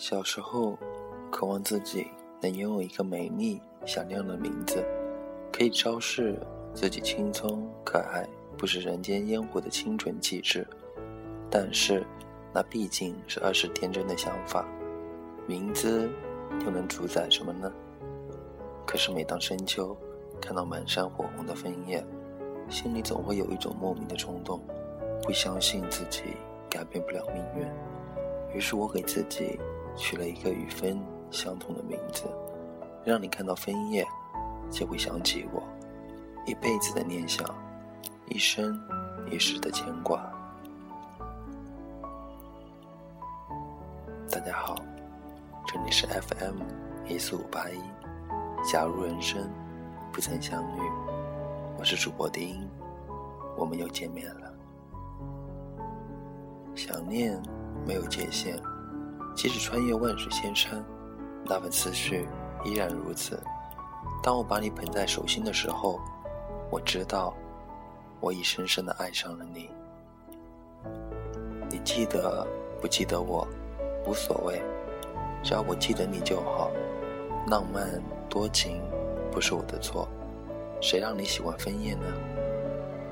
小时候，渴望自己能拥有一个美丽响亮的名字，可以昭示自己青葱可爱，不食人间烟火的清纯气质。但是，那毕竟是儿时天真的想法。名字又能主宰什么呢？可是每当深秋，看到满山火红的枫叶，心里总会有一种莫名的冲动，不相信自己改变不了命运。于是我给自己。取了一个与风相同的名字，让你看到枫叶，就会想起我，一辈子的念想，一生一世的牵挂。大家好，这里是 FM 一四五八一，假如人生不曾相遇，我是主播丁，我们又见面了。想念没有界限。即使穿越万水千山，那份思绪依然如此。当我把你捧在手心的时候，我知道，我已深深的爱上了你。你记得不记得我，无所谓，只要我记得你就好。浪漫多情不是我的错，谁让你喜欢枫叶呢？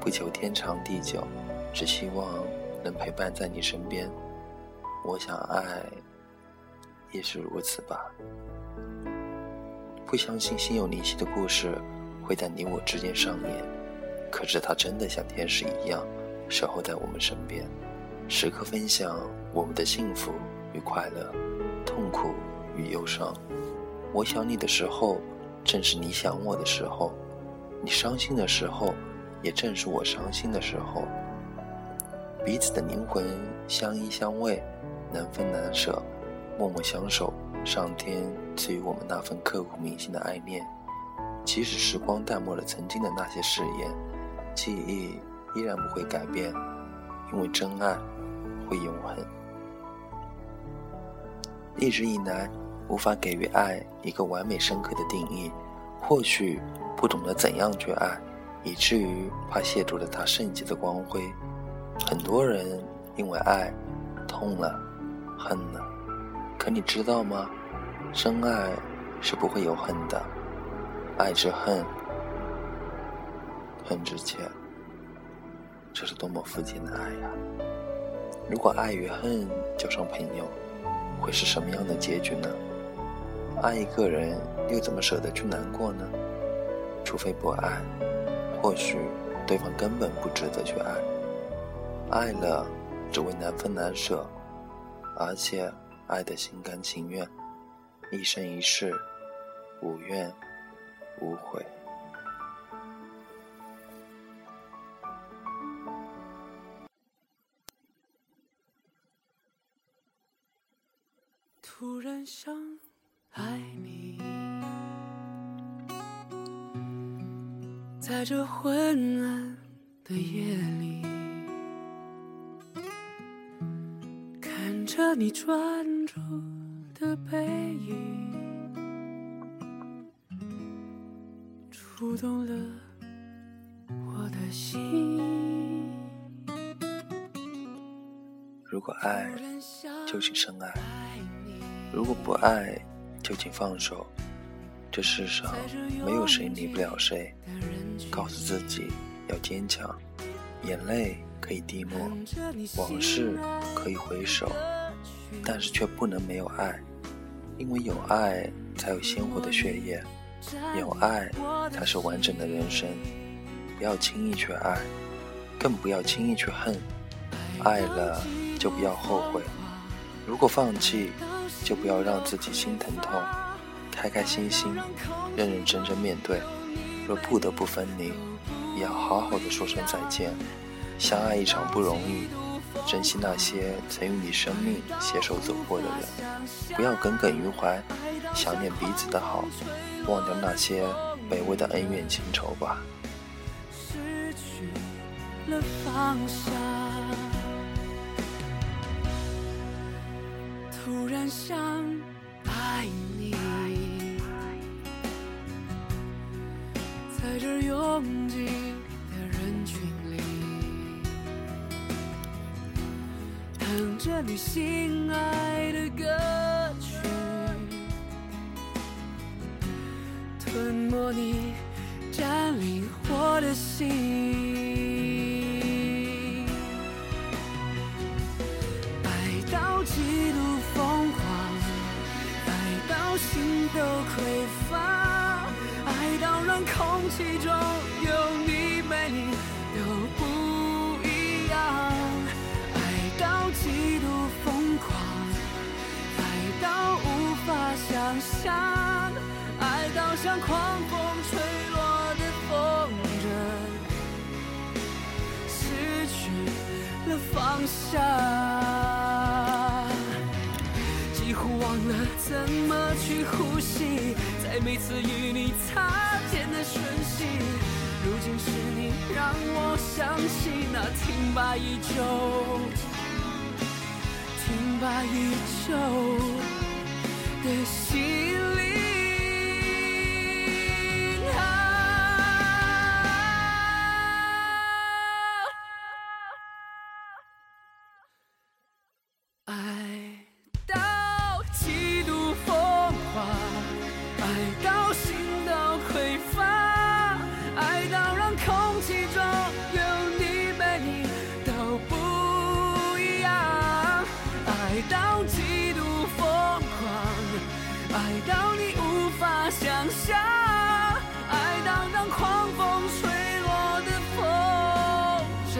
不求天长地久，只希望能陪伴在你身边。我想爱。也是如此吧。不相信心有灵犀的故事会在你我之间上演，可是它真的像天使一样守候在我们身边，时刻分享我们的幸福与快乐，痛苦与忧伤。我想你的时候，正是你想我的时候；你伤心的时候，也正是我伤心的时候。彼此的灵魂相依相偎，难分难舍。默默相守，上天赐予我们那份刻骨铭心的爱恋。即使时光淡漠了曾经的那些誓言，记忆依然不会改变，因为真爱会永恒。一直以来，无法给予爱一个完美深刻的定义，或许不懂得怎样去爱，以至于怕亵渎了它圣洁的光辉。很多人因为爱痛了，恨了。可你知道吗？真爱是不会有恨的，爱之恨，恨之切。这是多么肤浅的爱呀！如果爱与恨交上朋友，会是什么样的结局呢？爱一个人，又怎么舍得去难过呢？除非不爱，或许对方根本不值得去爱。爱了，只会难分难舍，而且。爱的心甘情愿，一生一世，无怨无悔。突然想爱你，在这昏暗的夜里，看着你转。的背影触动了我的心。如果爱，就请深爱；如果不爱，就请放手。这世上没有谁离不了谁。告诉自己要坚强，眼泪可以滴落，往事可以回首。但是却不能没有爱，因为有爱才有鲜活的血液，有爱才是完整的人生。不要轻易去爱，更不要轻易去恨。爱了就不要后悔，如果放弃，就不要让自己心疼痛。开开心心，认认真真面对。若不得不分离，也要好好的说声再见。相爱一场不容易。珍惜那些曾与你生命携手走过的人，不要耿耿于怀，想念彼此的好，忘掉那些卑微的恩怨情仇吧。失去了方向，突然想爱你，在这拥挤着你心爱的歌曲吞没你占领我的心爱到极度疯狂爱到心都匮乏爱到让空气中像狂风吹落的风筝，失去了方向，几乎忘了怎么去呼吸，在每次与你擦肩的瞬息。如今是你让我想起那停摆已久、停摆已久的心爱到你无法想象，爱到让狂风吹落的风筝。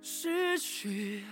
失去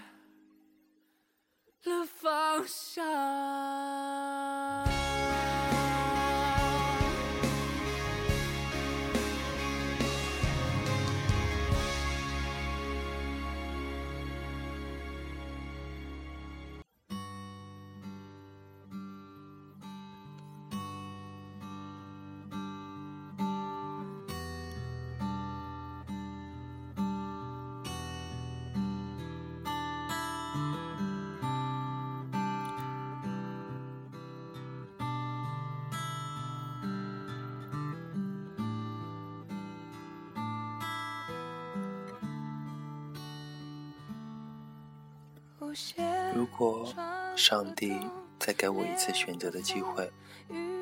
如果上帝再给我一次选择的机会，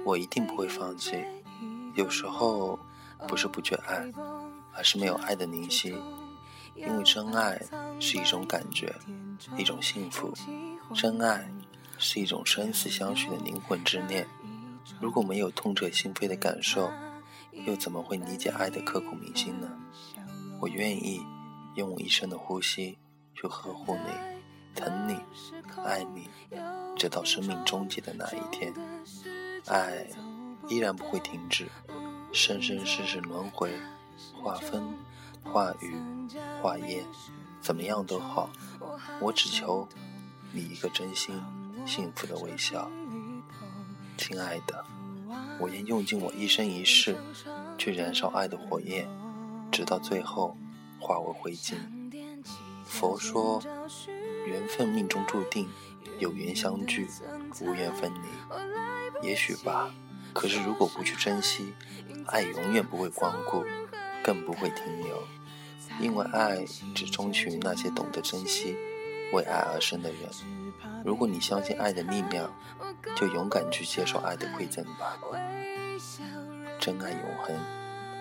我一定不会放弃。有时候不是不缺爱，而是没有爱的灵犀。因为真爱是一种感觉，一种幸福。真爱是一种生死相许的灵魂之念。如果没有痛彻心扉的感受，又怎么会理解爱的刻骨铭心呢？我愿意用我一生的呼吸去呵护你、疼你、爱你，直到生命终结的那一天。爱依然不会停止，生生世世轮回，化风、化雨、化烟，怎么样都好，我只求你一个真心、幸福的微笑。亲爱的，我愿用尽我一生一世去燃烧爱的火焰，直到最后化为灰烬。佛说，缘分命中注定，有缘相聚，无缘分离。也许吧，可是如果不去珍惜，爱永远不会光顾，更不会停留。因为爱只钟情于那些懂得珍惜、为爱而生的人。如果你相信爱的力量，就勇敢去接受爱的馈赠吧。真爱永恒，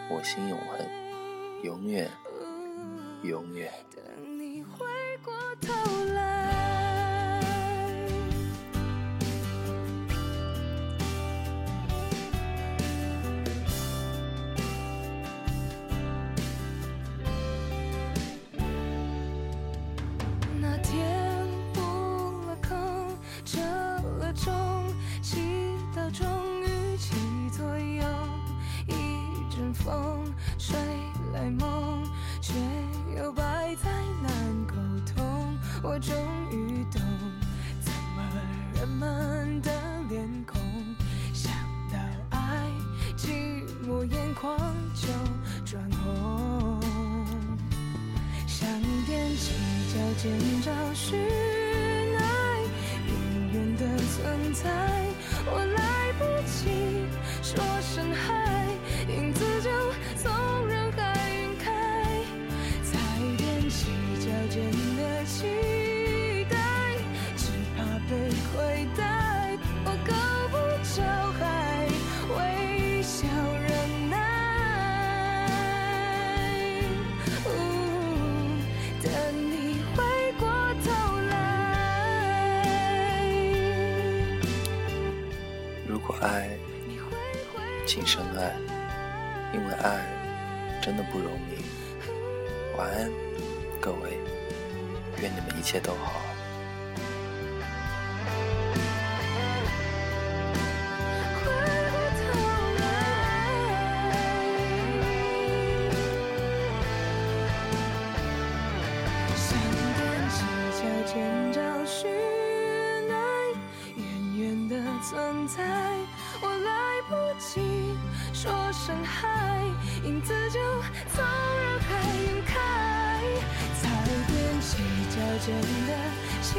我心永恒，永远，永远。等你回过头我终于懂，怎么人们的脸孔，想到爱，寂寞眼眶就转红。想踮起脚尖找寻爱远远的存在，我来不及说声嗨，如果爱，请深爱，因为爱真的不容易。晚安，各位，愿你们一切都好。深海，影子就从人海晕开，才踮起脚尖的期